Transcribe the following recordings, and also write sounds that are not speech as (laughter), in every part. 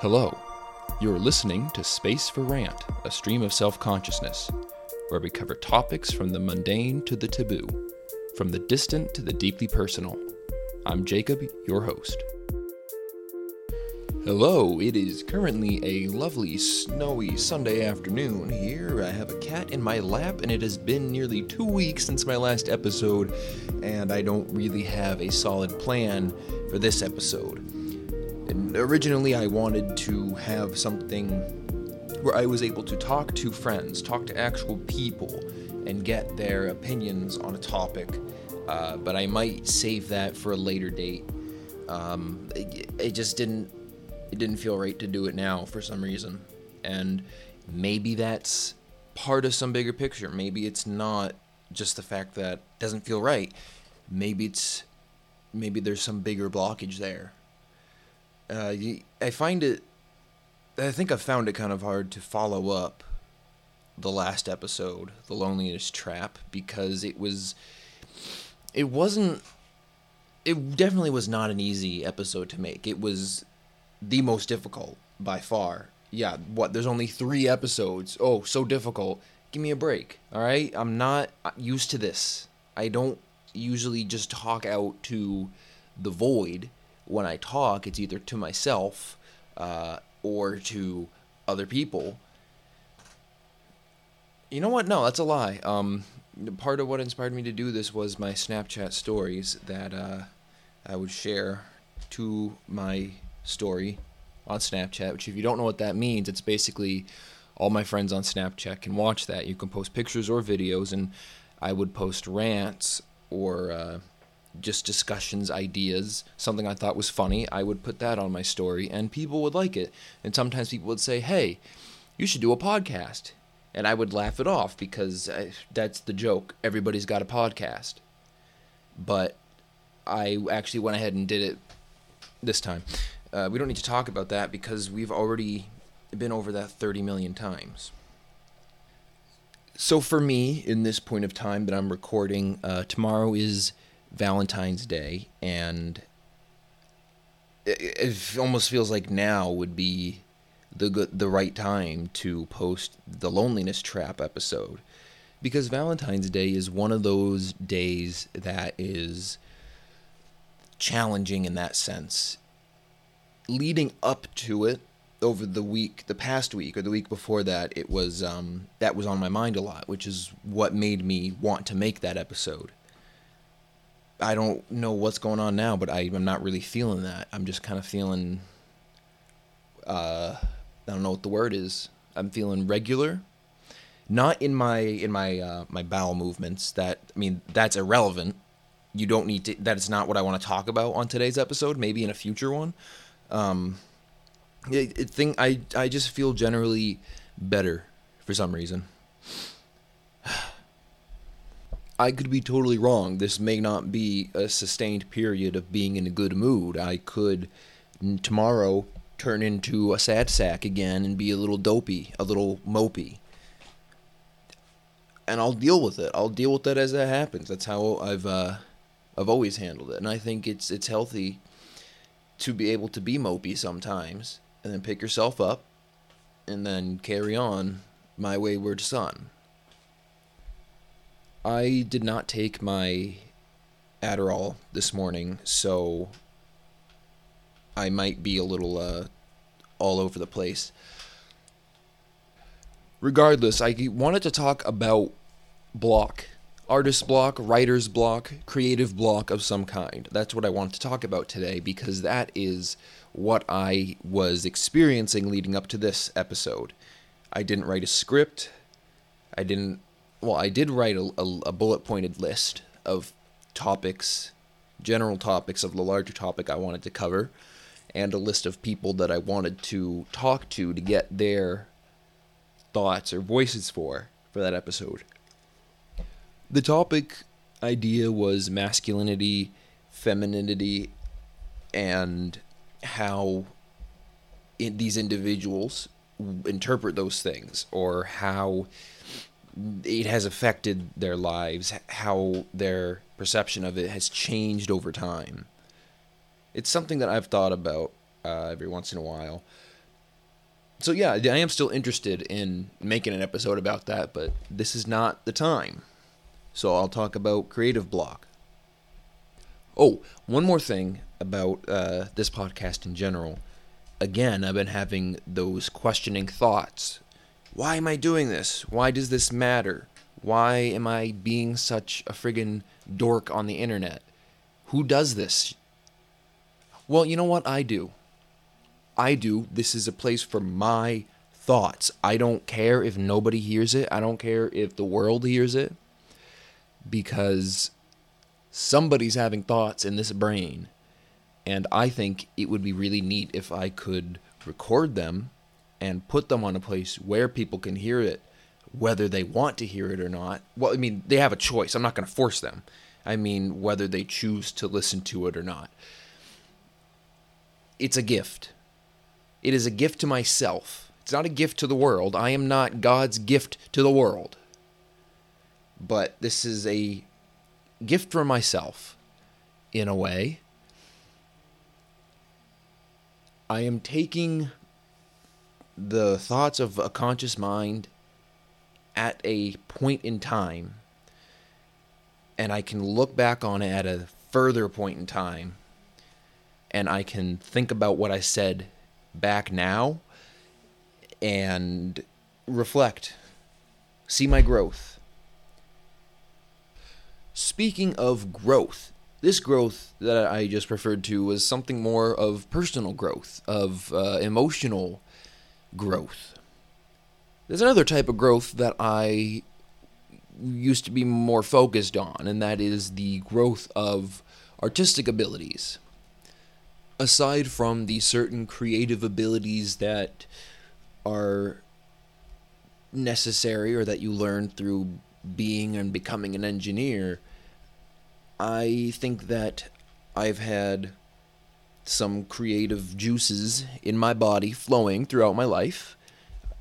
Hello. You're listening to Space for Rant, a stream of self consciousness, where we cover topics from the mundane to the taboo, from the distant to the deeply personal. I'm Jacob, your host. Hello, it is currently a lovely snowy Sunday afternoon here. I have a cat in my lap, and it has been nearly two weeks since my last episode, and I don't really have a solid plan for this episode. Originally, I wanted to have something where I was able to talk to friends, talk to actual people, and get their opinions on a topic. Uh, but I might save that for a later date. Um, it, it just didn't it didn't feel right to do it now for some reason. And maybe that's part of some bigger picture. Maybe it's not just the fact that it doesn't feel right. Maybe it's maybe there's some bigger blockage there. Uh, I find it. I think I've found it kind of hard to follow up the last episode, the loneliness trap, because it was. It wasn't. It definitely was not an easy episode to make. It was the most difficult by far. Yeah, what? There's only three episodes. Oh, so difficult. Give me a break. All right, I'm not used to this. I don't usually just talk out to the void. When I talk, it's either to myself uh, or to other people. You know what? No, that's a lie. Um, part of what inspired me to do this was my Snapchat stories that uh, I would share to my story on Snapchat, which if you don't know what that means, it's basically all my friends on Snapchat can watch that. You can post pictures or videos, and I would post rants or uh, just discussions, ideas, something I thought was funny. I would put that on my story, and people would like it. And sometimes people would say, "Hey, you should do a podcast," and I would laugh it off because I, that's the joke. Everybody's got a podcast, but I actually went ahead and did it this time. Uh, we don't need to talk about that because we've already been over that 30 million times. So, for me, in this point of time that I'm recording, uh, tomorrow is Valentine's Day, and it, it, almost feels like now would be the good, the right time to post the loneliness trap episode, because Valentine's Day is one of those days that is challenging in that sense. Leading up to it over the week the past week or the week before that it was um, that was on my mind a lot which is what made me want to make that episode i don't know what's going on now but I, i'm not really feeling that. I'm just kind of feeling uh, i don't know what the word is. I'm feeling regular. Not in my in my uh, my bowel movements that i mean that's irrelevant. You don't need to that is not what i want to talk about on today's episode maybe in a future one. Um, it, it thing I I just feel generally better for some reason. (sighs) I could be totally wrong. This may not be a sustained period of being in a good mood. I could tomorrow turn into a sad sack again and be a little dopey, a little mopey. And I'll deal with it. I'll deal with that as that happens. That's how I've uh, I've always handled it, and I think it's it's healthy to be able to be mopey sometimes and then pick yourself up and then carry on my wayward son. I did not take my Adderall this morning, so I might be a little uh, all over the place. Regardless, I wanted to talk about block artist block, writer's block, creative block of some kind. That's what I want to talk about today because that is what I was experiencing leading up to this episode. I didn't write a script. I didn't. Well, I did write a, a, a bullet pointed list of topics, general topics of the larger topic I wanted to cover, and a list of people that I wanted to talk to to get their thoughts or voices for for that episode. The topic idea was masculinity, femininity, and how in these individuals interpret those things or how it has affected their lives, how their perception of it has changed over time. It's something that I've thought about uh, every once in a while, so yeah, I am still interested in making an episode about that, but this is not the time. So I'll talk about Creative Block. Oh, one more thing about uh, this podcast in general. Again, I've been having those questioning thoughts. Why am I doing this? Why does this matter? Why am I being such a friggin' dork on the internet? Who does this? Well, you know what? I do. I do. This is a place for my thoughts. I don't care if nobody hears it. I don't care if the world hears it. Because somebody's having thoughts in this brain. And I think it would be really neat if I could record them and put them on a place where people can hear it, whether they want to hear it or not. Well, I mean, they have a choice. I'm not going to force them. I mean, whether they choose to listen to it or not. It's a gift. It is a gift to myself. It's not a gift to the world. I am not God's gift to the world. But this is a gift for myself, in a way. I am taking the thoughts of a conscious mind at a point in time, and I can look back on it at a further point in time, and I can think about what I said back now and reflect, see my growth. Speaking of growth, this growth that I just referred to was something more of personal growth, of uh, emotional growth. There's another type of growth that I used to be more focused on, and that is the growth of artistic abilities aside from the certain creative abilities that are necessary or that you learn through being and becoming an engineer, I think that I've had some creative juices in my body flowing throughout my life.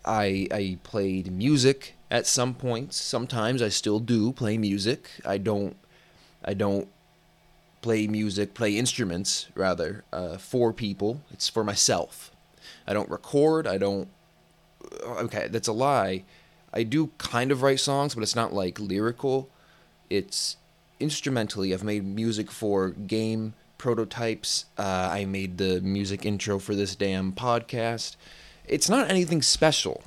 I I played music at some points. Sometimes I still do play music. I don't I don't play music, play instruments rather, uh, for people. It's for myself. I don't record. I don't. Uh, okay, that's a lie. I do kind of write songs, but it's not like lyrical. It's instrumentally. I've made music for game prototypes. Uh, I made the music intro for this damn podcast. It's not anything special,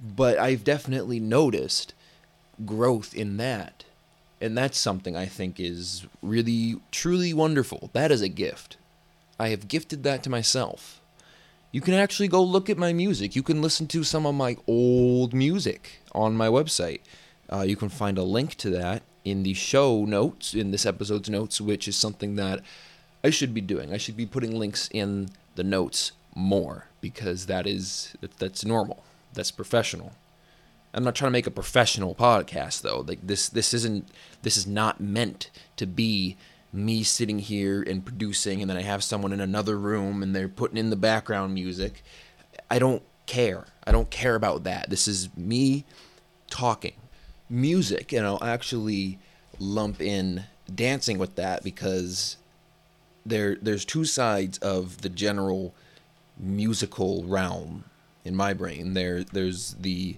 but I've definitely noticed growth in that. And that's something I think is really, truly wonderful. That is a gift. I have gifted that to myself. You can actually go look at my music. You can listen to some of my old music on my website. Uh, you can find a link to that in the show notes, in this episode's notes, which is something that I should be doing. I should be putting links in the notes more because that is that's normal. That's professional. I'm not trying to make a professional podcast though. Like this this isn't this is not meant to be me sitting here and producing and then I have someone in another room and they're putting in the background music. I don't care. I don't care about that. This is me talking. Music, and I'll actually lump in dancing with that because there there's two sides of the general musical realm in my brain. There there's the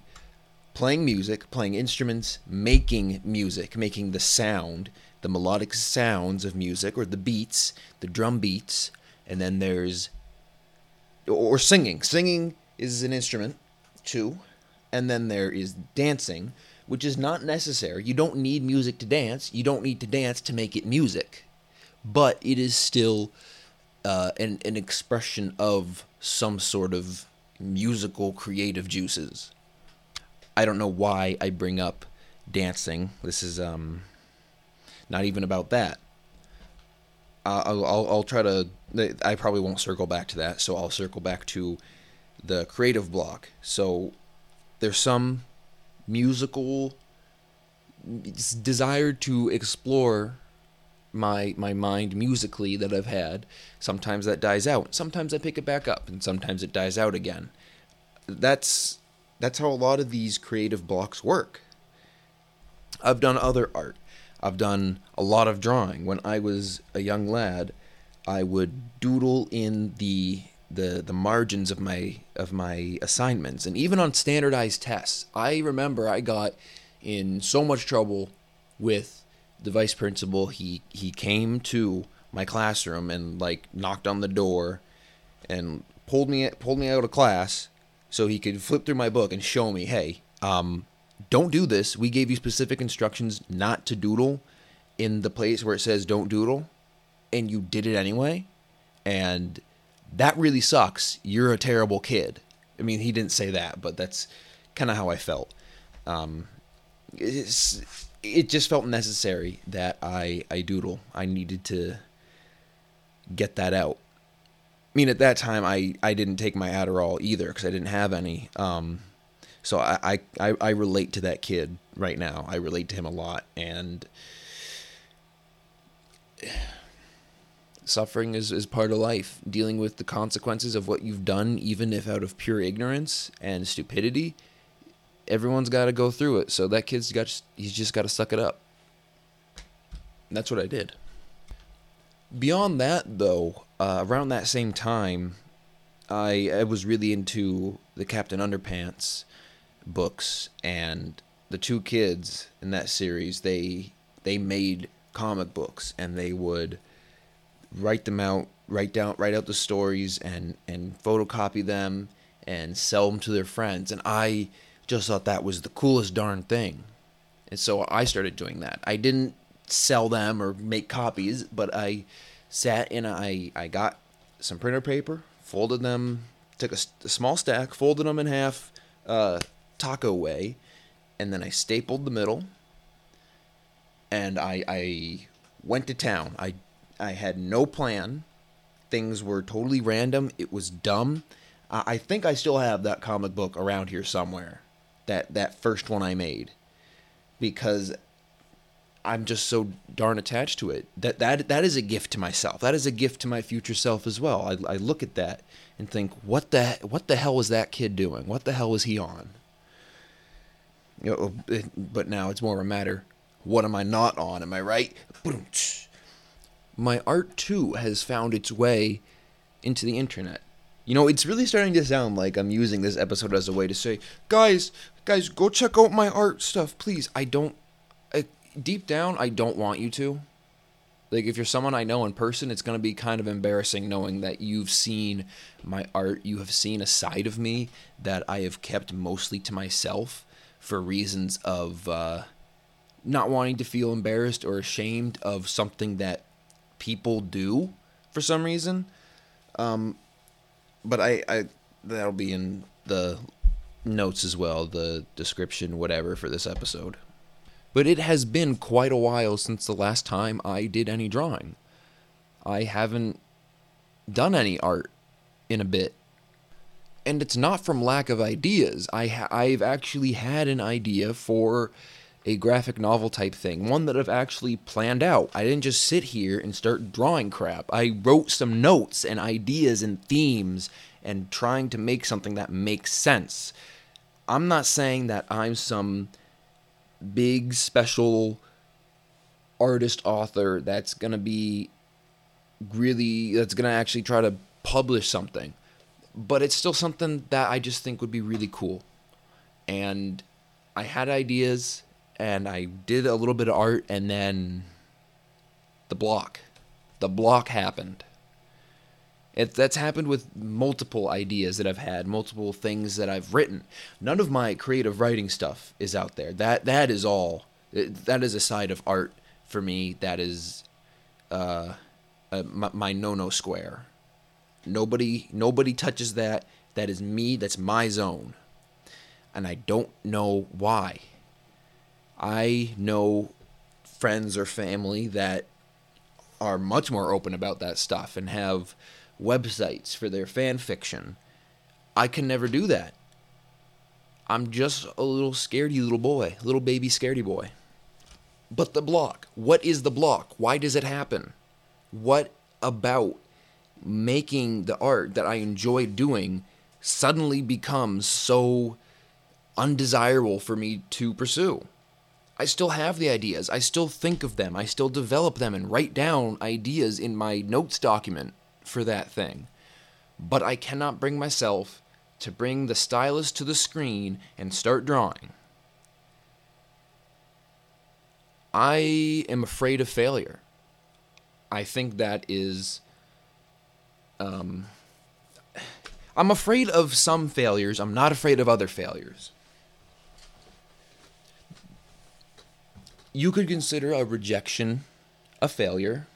playing music, playing instruments, making music, making the sound, the melodic sounds of music, or the beats, the drum beats, and then there's or singing. Singing is an instrument too, and then there is dancing, which is not necessary. You don't need music to dance. You don't need to dance to make it music, but it is still uh, an an expression of some sort of musical creative juices. I don't know why I bring up dancing. This is um, not even about that. Uh, I'll, I'll, I'll try to. I probably won't circle back to that, so I'll circle back to the creative block. So there's some musical desire to explore my my mind musically that I've had. Sometimes that dies out. Sometimes I pick it back up, and sometimes it dies out again. That's that's how a lot of these creative blocks work. I've done other art. I've done a lot of drawing. When I was a young lad, I would doodle in the the the margins of my of my assignments and even on standardized tests. I remember I got in so much trouble with the vice principal. He he came to my classroom and like knocked on the door and pulled me pulled me out of class so he could flip through my book and show me, "Hey, um don't do this. We gave you specific instructions not to doodle in the place where it says don't doodle and you did it anyway." And that really sucks. You're a terrible kid. I mean, he didn't say that, but that's kind of how I felt. Um, it just felt necessary that I, I doodle. I needed to get that out. I mean, at that time, I, I didn't take my Adderall either because I didn't have any. Um, so I, I, I relate to that kid right now. I relate to him a lot. And suffering is, is part of life. Dealing with the consequences of what you've done, even if out of pure ignorance and stupidity, everyone's got to go through it. So that kid's got he's just got to suck it up. And that's what I did. Beyond that, though, uh, around that same time, I I was really into the Captain Underpants books, and the two kids in that series they they made comic books, and they would write them out, write down, write out the stories, and and photocopy them and sell them to their friends. And I just thought that was the coolest darn thing. And so I started doing that. I didn't sell them or make copies, but I sat and I I got some printer paper, folded them, took a, a small stack, folded them in half, uh, taco way, and then I stapled the middle. And I I went to town. I I had no plan. Things were totally random. It was dumb. I think I still have that comic book around here somewhere. That that first one I made, because I'm just so darn attached to it. That that that is a gift to myself. That is a gift to my future self as well. I, I look at that and think, what the what the hell was that kid doing? What the hell was he on? You know, but now it's more of a matter, what am I not on? Am I right? My art too has found its way into the internet. You know, it's really starting to sound like I'm using this episode as a way to say, guys, guys, go check out my art stuff, please. I don't, I, deep down, I don't want you to. Like, if you're someone I know in person, it's going to be kind of embarrassing knowing that you've seen my art. You have seen a side of me that I have kept mostly to myself for reasons of uh, not wanting to feel embarrassed or ashamed of something that people do for some reason. Um, but I, I that'll be in the notes as well, the description, whatever, for this episode. But it has been quite a while since the last time I did any drawing. I haven't done any art in a bit. And it's not from lack of ideas. I ha- I've actually had an idea for a graphic novel type thing, one that I've actually planned out. I didn't just sit here and start drawing crap. I wrote some notes and ideas and themes and trying to make something that makes sense. I'm not saying that I'm some big special artist author that's going to be really that's going to actually try to publish something. But it's still something that I just think would be really cool. And I had ideas and I did a little bit of art, and then the block, the block happened. It, that's happened with multiple ideas that I've had, multiple things that I've written. None of my creative writing stuff is out there. That that is all. That is a side of art for me. That is uh, uh, my, my no-no square. Nobody nobody touches that. That is me. That's my zone, and I don't know why. I know friends or family that are much more open about that stuff and have websites for their fan fiction. I can never do that. I'm just a little scaredy little boy, little baby scaredy boy. But the block, what is the block? Why does it happen? What about making the art that I enjoy doing suddenly becomes so undesirable for me to pursue? I still have the ideas. I still think of them. I still develop them and write down ideas in my notes document for that thing. but I cannot bring myself to bring the stylus to the screen and start drawing. I am afraid of failure. I think that is. Um, (sighs) I'm afraid of some failures. I'm not afraid of other failures. You could consider a rejection a failure,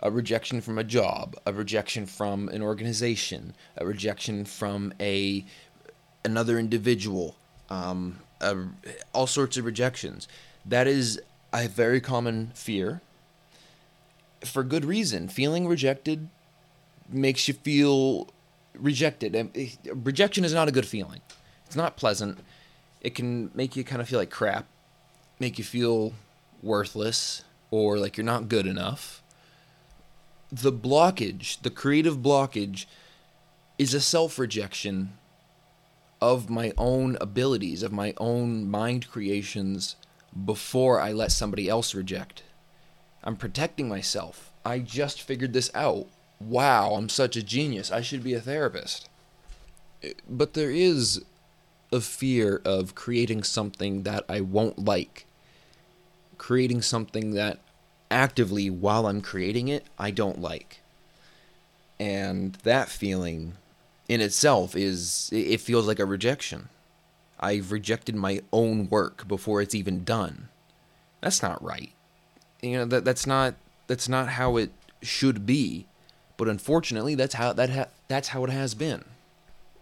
a rejection from a job, a rejection from an organization, a rejection from a another individual, um, a, all sorts of rejections. That is a very common fear. For good reason. Feeling rejected makes you feel rejected. Eh, rejection is not a good feeling. It's not pleasant. It can make you kind of feel like crap, make you feel worthless, or like you're not good enough. The blockage, the creative blockage, is a self rejection of my own abilities, of my own mind creations before I let somebody else reject. I'm protecting myself. I just figured this out. Wow, I'm such a genius. I should be a therapist. Eh, but there is a fear of creating something that I won't like, creating something that actively, while I'm creating it, I don't like. And that feeling in itself is, it feels like a rejection. I've rejected my own work before it's even done. That's not right. You know that that's not that's not how it should be, but unfortunately that's how that ha- that's how it has been.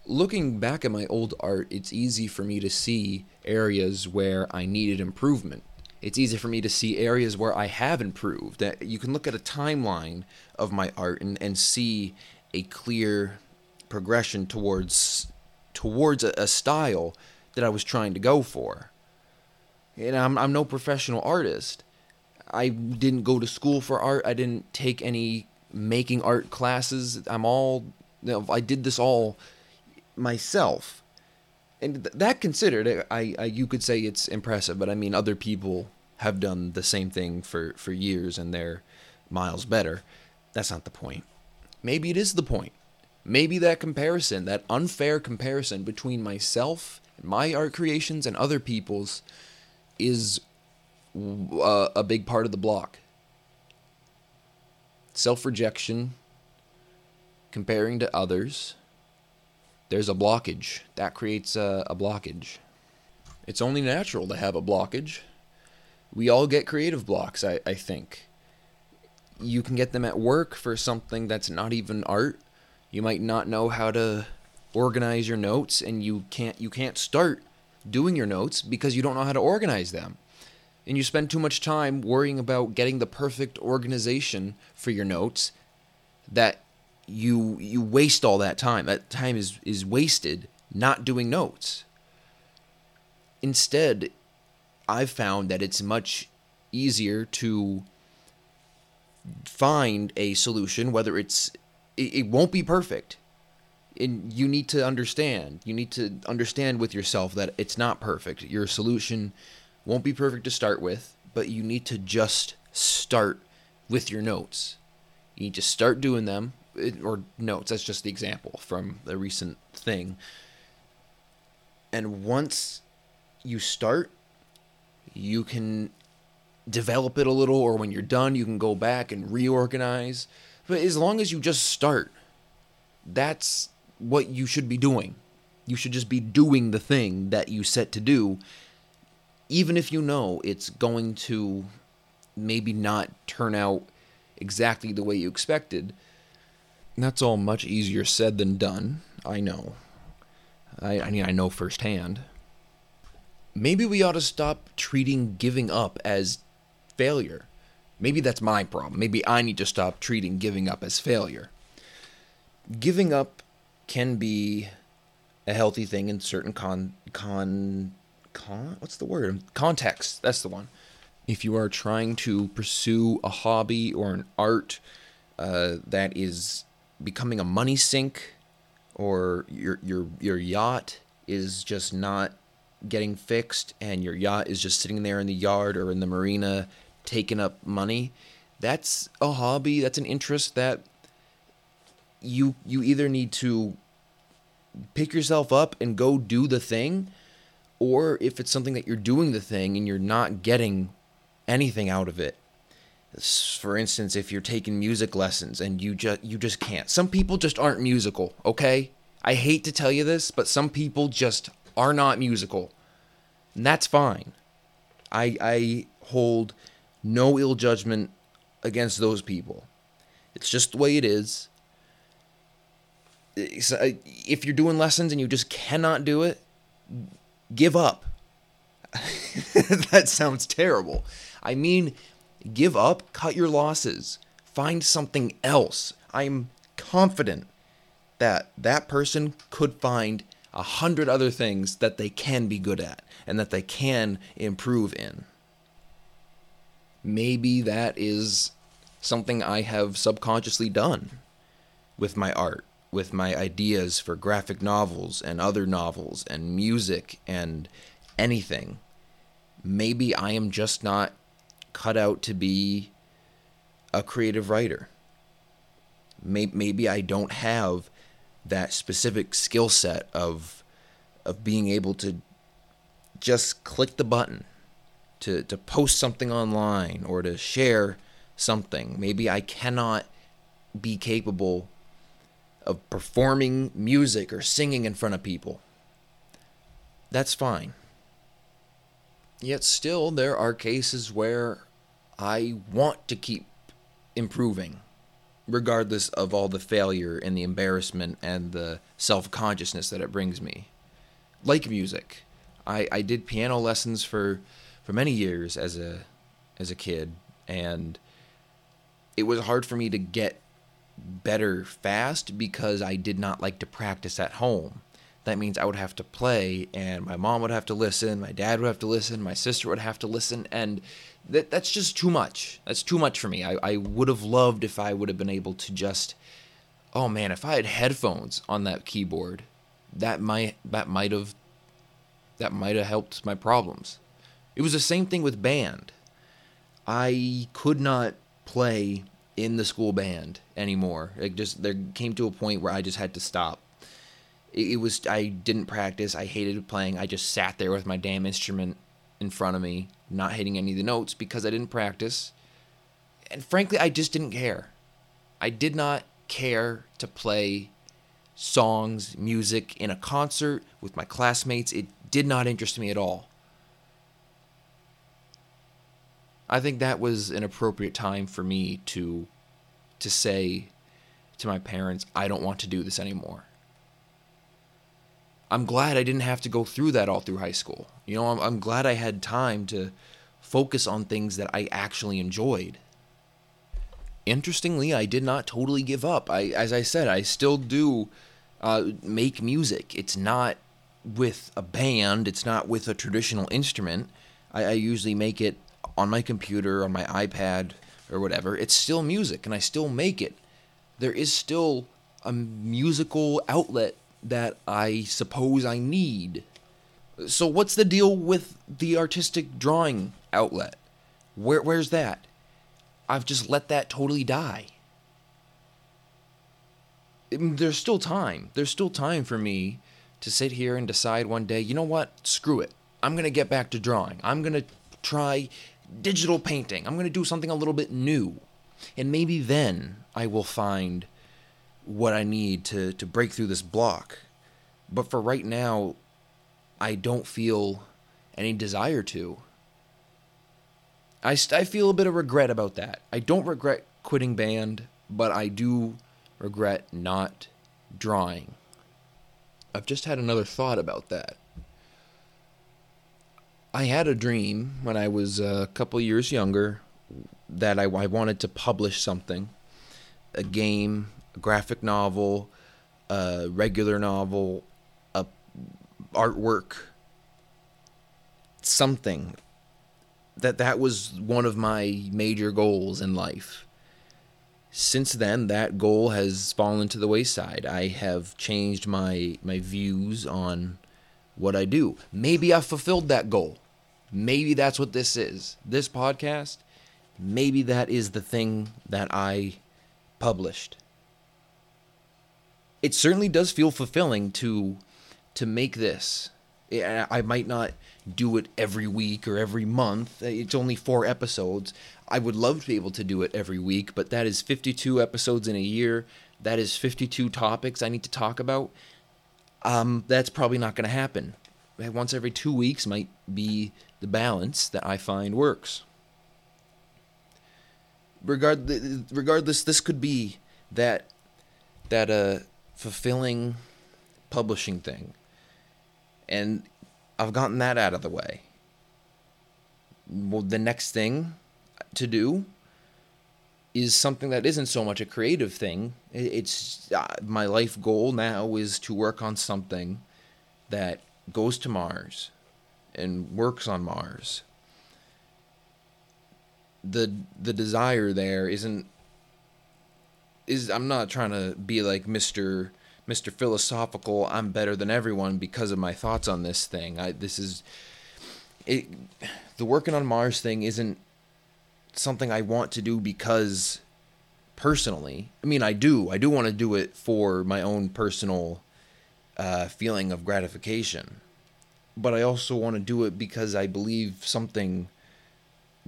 Looking back at my old art, it's easy for me to see areas where I needed improvement. It's easy for me to see areas where I have improved. That you can look at a timeline of my art and, and see a clear progression towards towards a, a style that I was trying to go for. And I'm, I'm no professional artist. I didn't go to school for art. I didn't take any making art classes. I'm all, you know, I did this all myself. And th- that considered, I, I, you could say it's impressive, but I mean, other people have done the same thing for, for years and they're miles better. That's not the point. Maybe it is the point. Maybe that comparison, that unfair comparison between myself my art creations and other people's is a big part of the block. Self rejection, comparing to others, there's a blockage. That creates a, a blockage. It's only natural to have a blockage. We all get creative blocks, I, I think. You can get them at work for something that's not even art. You might not know how to organize your notes and you can't you can't start doing your notes because you don't know how to organize them. And you spend too much time worrying about getting the perfect organization for your notes that you you waste all that time. That time is is wasted not doing notes. Instead, I've found that it's much easier to find a solution whether it's it, it won't be perfect and you need to understand you need to understand with yourself that it's not perfect your solution won't be perfect to start with but you need to just start with your notes you need to start doing them or notes that's just the example from a recent thing and once you start you can develop it a little or when you're done you can go back and reorganize but as long as you just start that's what you should be doing. You should just be doing the thing that you set to do, even if you know it's going to maybe not turn out exactly the way you expected. That's all much easier said than done. I know. I, I mean, I know firsthand. Maybe we ought to stop treating giving up as failure. Maybe that's my problem. Maybe I need to stop treating giving up as failure. Giving up can be a healthy thing in certain con con con what's the word context that's the one if you are trying to pursue a hobby or an art uh, that is becoming a money sink or your your your yacht is just not getting fixed and your yacht is just sitting there in the yard or in the marina taking up money that's a hobby that's an interest that you you either need to pick yourself up and go do the thing or if it's something that you're doing the thing and you're not getting anything out of it for instance if you're taking music lessons and you just you just can't. Some people just aren't musical okay? I hate to tell you this but some people just are not musical. And that's fine. I i hold no ill judgment against those people. It's just the way it is. Uh, if you're doing lessons and you just cannot do it give up. (laughs) That sounds terrible. I mean Give up, cut your losses, find something else. I'm confident that that person could find a hundred other things that they can be good at and that they can improve in. Maybe that is something I have subconsciously done with my art, with my ideas for graphic novels and other novels and music and anything. Maybe I am just not cut out to be a creative writer. Maybe I don't have that specific skill set of of being able to just click the button to, to post something online or to share something. Maybe I cannot be capable of performing music or singing in front of people. That's fine. Yet still, there are cases where I want to keep improving, regardless of all the failure and the embarrassment and the self consciousness that it brings me. Like music, I, I did piano lessons for, for many years as a as a kid, and it was hard for me to get better fast because I did not like to practice at home that means I would have to play, and my mom would have to listen, my dad would have to listen, my sister would have to listen, and that that's just too much. That's too much for me. I, I would have loved if I would have been able to just, oh man, if I had headphones on that keyboard, that might that might have that might have helped my problems. It was the same thing with band. I could not play in the school band anymore. It just there came to a point where I just had to stop it, it was I didn't practice. I hated playing. I just sat there with my damn instrument in front of me, not hitting any of the notes because I didn't practice. And frankly, I just didn't care. I did not care to play songs, music in a concert with my classmates. It did not interest me at all. I think that was an appropriate time for me to to say to my parents, I don't want to do this anymore. I'm glad I didn't have to go through that all through high school. You know, I'm, I'm glad I had time to focus on things that I actually enjoyed. Interestingly, I did not totally give up. I, as I said, I still do uh, make music. It's not with a band. It's not with a traditional instrument. I, I usually make it on my computer, on my iPad, or whatever. It's still music, and I still make it. There is still a musical outlet that I suppose I need. So what's the deal with the artistic drawing outlet? Where where's that? I've just let that totally die. Mm, there's still time. There's still time for me to sit here and decide one day, you know what? Screw it. I'm going to get back to drawing. I'm going to try digital painting. I'm going to do something a little bit new. And maybe then I will find what I need to to break through this block. But for right now, I don't feel any desire to. I, I feel a bit of regret about that. I don't regret quitting band, but I do regret not drawing. I've just had another thought about that. I had a dream when I was a couple years younger that I, I wanted to publish something a game, graphic novel, a regular novel, a artwork, something. That that was one of my major goals in life. Since then, that goal has fallen to the wayside. I have changed my my views on what I do. Maybe I fulfilled that goal. Maybe that's what this is. This podcast, maybe that is the thing that I published. It certainly does feel fulfilling to to make this. I might not do it every week or every month. It's only four episodes. I would love to be able to do it every week, but that is 52 episodes in a year. That is 52 topics I need to talk about. Um, that's probably not going to happen. Once every two weeks might be the balance that I find works. Regard, regardless, this could be that that uh, fulfilling publishing thing, and I've gotten that out of the way. Well, the next thing to do is something that isn't so much a creative thing. It's uh, my life goal now is to work on something that goes to Mars and works on Mars. The the desire there isn't is I'm not trying to be like Mr. Mr. Philosophical, I'm better than everyone because of my thoughts on this thing. I this is it the working on Mars thing isn't something I want to do because personally. I mean, I do. I do want to do it for my own personal uh, feeling of gratification. But I also want to do it because I believe something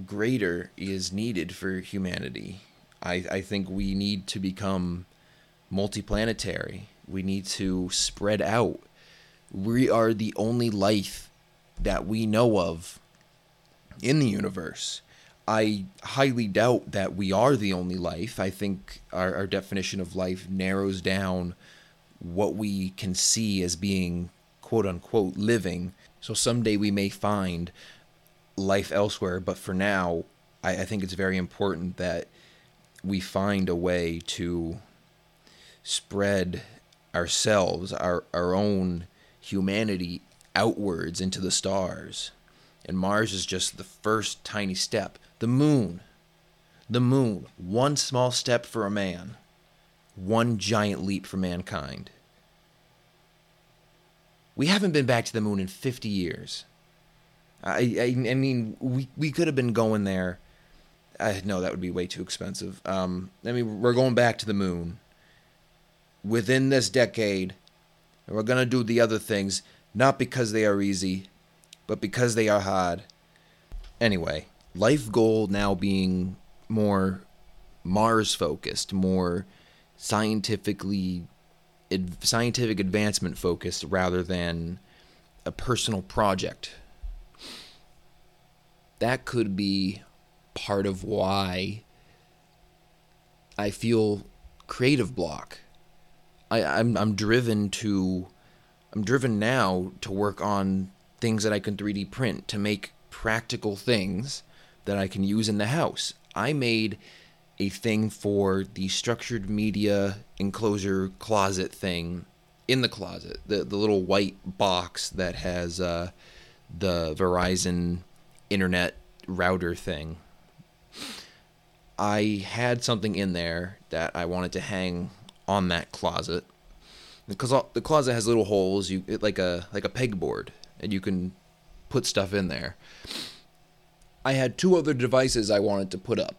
greater is needed for humanity. I, I think we need to become multiplanetary. We need to spread out. We are the only life that we know of in the universe. I highly doubt that we are the only life. I think our, our definition of life narrows down what we can see as being quote unquote living. So someday we may find life elsewhere, but for now, I, I think it's very important that we find a way to spread ourselves, our, our own humanity outwards into the stars. And Mars is just the first tiny step. The moon. The moon. One small step for a man, one giant leap for mankind. We haven't been back to the moon in 50 years. I, I, I mean, we, we could have been going there. I, no, that would be way too expensive. Um, I mean, we're going back to the moon within this decade. And we're going to do the other things, not because they are easy, but because they are hard. Anyway, life goal now being more Mars focused, more scientifically ad- scientific advancement focused rather than a personal project. That could be part of why I feel creative block. I, I'm I'm driven to I'm driven now to work on things that I can 3D print to make practical things that I can use in the house. I made a thing for the structured media enclosure closet thing in the closet, the the little white box that has uh, the Verizon internet router thing. I had something in there that I wanted to hang on that closet because the closet has little holes, you like a like a pegboard, and you can put stuff in there. I had two other devices I wanted to put up,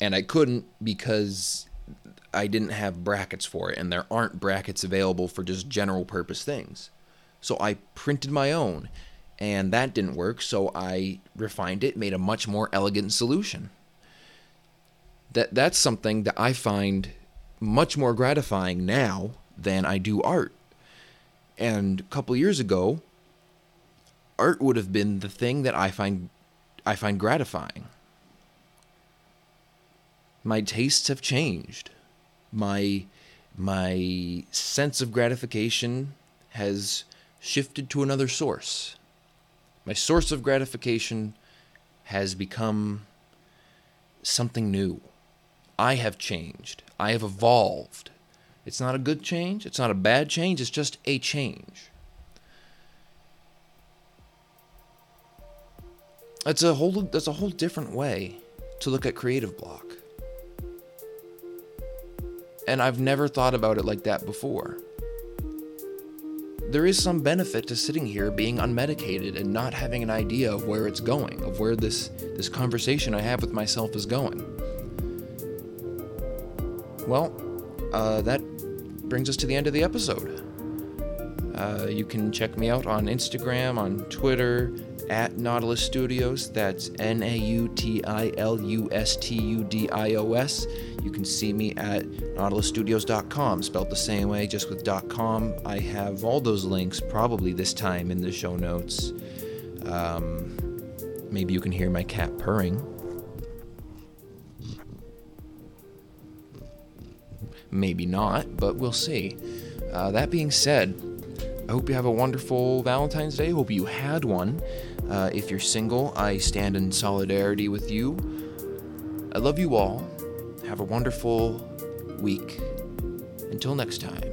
and I couldn't because I didn't have brackets for it, and there aren't brackets available for just general purpose things. So I printed my own, and that didn't work, so I refined it, made a much more elegant solution. That that's something that I find much more gratifying now than I do art. And a couple years ago, art would have been the thing that I find I find gratifying. My tastes have changed. My my sense of gratification has shifted to another source. My source of gratification has become something new. I have changed. I have evolved. It's not a good change. It's not a bad change. It's just a change. That's a whole that's a whole different way to look at creative block. And I've never thought about it like that before. There is some benefit to sitting here being unmedicated and not having an idea of where it's going, of where this this conversation I have with myself is going. Well, uh, that brings us to the end of the episode. Uh, you can check me out on Instagram, on Twitter, at Nautilus Studios. That's N A U T I L U S T U D I O S. You can see me at nautilustudios.com, spelled the same way, just with .com. I have all those links probably this time in the show notes. Um, maybe you can hear my cat purring. Maybe not, but we'll see. Uh, that being said, I hope you have a wonderful Valentine's Day. Hope you had one. Uh, if you're single, I stand in solidarity with you. I love you all. Have a wonderful week. Until next time.